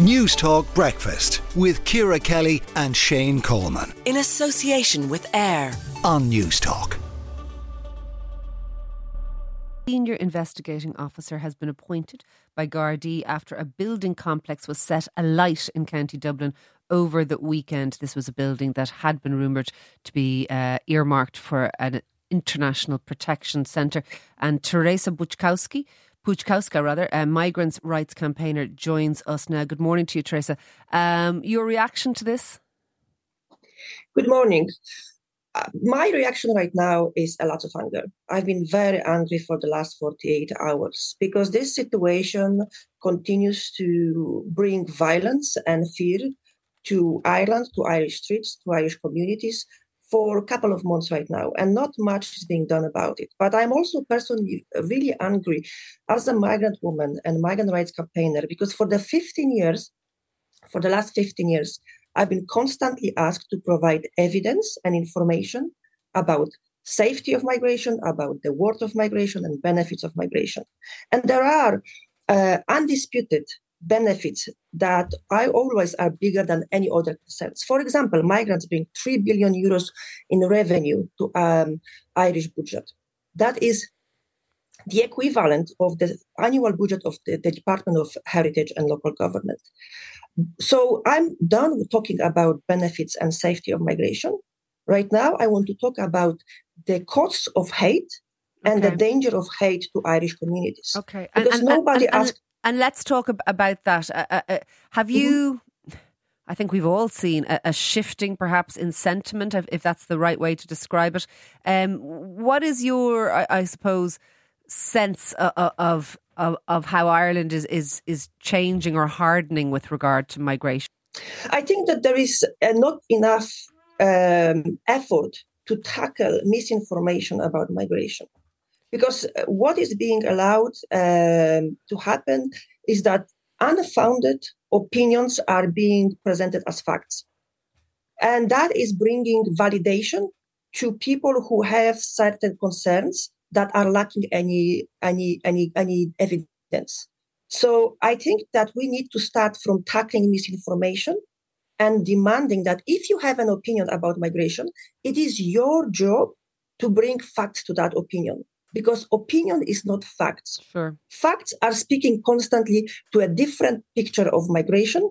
Newstalk Breakfast with Ciara Kelly and Shane Coleman. In association with AIR on Newstalk. Senior investigating officer has been appointed by Gardaí after a building complex was set alight in County Dublin over the weekend. This was a building that had been rumoured to be uh, earmarked for an international protection centre. And Teresa Buczkowski Buczkowska, rather, a migrants' rights campaigner, joins us now. Good morning to you, Teresa. Um, your reaction to this? Good morning. Uh, my reaction right now is a lot of anger. I've been very angry for the last 48 hours because this situation continues to bring violence and fear to Ireland, to Irish streets, to Irish communities, for a couple of months right now, and not much is being done about it. But I'm also personally really angry as a migrant woman and migrant rights campaigner because for the 15 years, for the last 15 years, I've been constantly asked to provide evidence and information about safety of migration, about the worth of migration and benefits of migration. And there are uh, undisputed benefits that I always are bigger than any other concerns. For example, migrants bring 3 billion euros in revenue to um, Irish budget. That is the equivalent of the annual budget of the, the Department of Heritage and Local Government. So I'm done with talking about benefits and safety of migration. Right now, I want to talk about the costs of hate and okay. the danger of hate to Irish communities. Okay, because and, and, nobody and, asked and let's talk about that. Uh, uh, uh have mm-hmm. you? I think we've all seen a, a, shifting, perhaps, in sentiment, if, if that's the right way to describe it. Um, what is your, I, I suppose, sense of, of of, of how Ireland is, is is changing or hardening with regard to migration? I think that there is uh, not enough um, effort to tackle misinformation about migration because uh, what is being allowed um, to happen is that unfounded opinions are being presented as facts. And that is bringing validation to people who have certain concerns that are lacking any, any, any, any evidence. So I think that we need to start from tackling misinformation and demanding that if you have an opinion about migration, it is your job to bring facts to that opinion because opinion is not facts. Sure. Facts are speaking constantly to a different picture of migration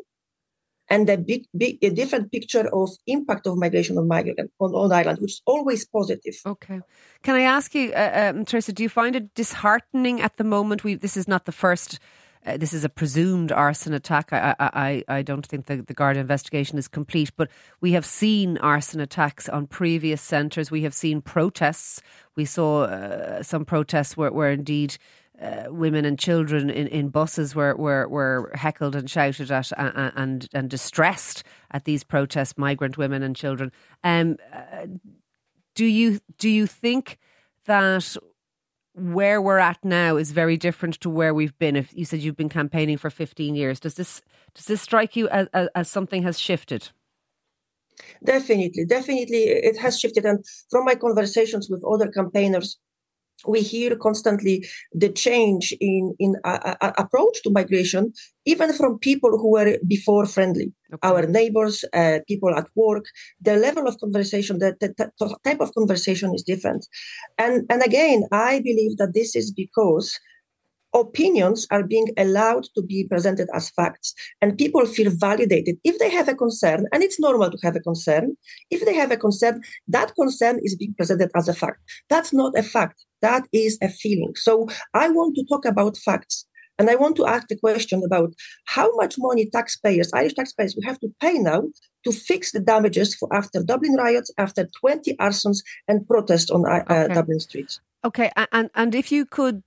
and a big, big a different picture of impact of migration on migrant on, on Ireland, which is always positive. Okay, can I ask you, uh, um, Teresa, do you find it disheartening at the moment? We this is not the first uh, this is a presumed arson attack. I, I, I don't think the, the Garda investigation is complete, but we have seen arson attacks on previous centres. We have seen protests. We saw uh, some protests where, where indeed uh, women and children in, in buses were, were, were heckled and shouted at and, and, and distressed at these protests, migrant women and children. Um, uh, do you do you think that where we're at now is very different to where we've been. If you said you've been campaigning for 15 years, does this does this strike you as, as, as something has shifted? Definitely, definitely, it has shifted. And from my conversations with other campaigners, we hear constantly the change in in uh, approach to migration, even from people who were before friendly, okay. our neighbors, uh, people at work. The level of conversation, the, the, the, type of conversation is different, and and again, I believe that this is because opinions are being allowed to be presented as facts and people feel validated if they have a concern and it's normal to have a concern if they have a concern that concern is being presented as a fact that's not a fact that is a feeling so i want to talk about facts and I want to ask the question about how much money taxpayers, Irish taxpayers, we have to pay now to fix the damages for after Dublin riots, after 20 arsons and protests on uh, okay. Dublin streets. Okay, and and if you could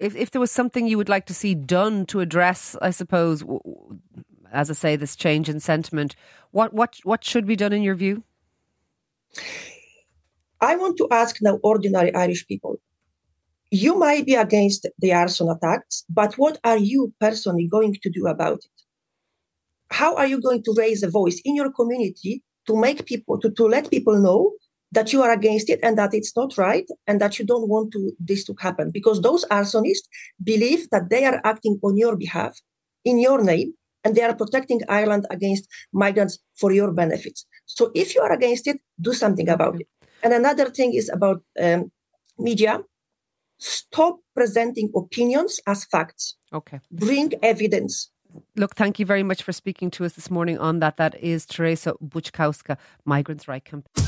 if, if there was something you would like to see done to address, I suppose, as I say, this change in sentiment, what what what should be done in your view? I want to ask now ordinary Irish people. You might be against the arson attacks, but what are you personally going to do about it? How are you going to raise a voice in your community to make people to, to let people know that you are against it and that it's not right and that you don't want to, this to happen because those arsonists believe that they are acting on your behalf in your name and they are protecting Ireland against migrants for your benefits. So if you are against it, do something about it. And another thing is about um, media. Stop presenting opinions as facts. Okay. Bring evidence. Look, thank you very much for speaking to us this morning on that. That is Teresa Buczkowska, Migrants' Right Campaign.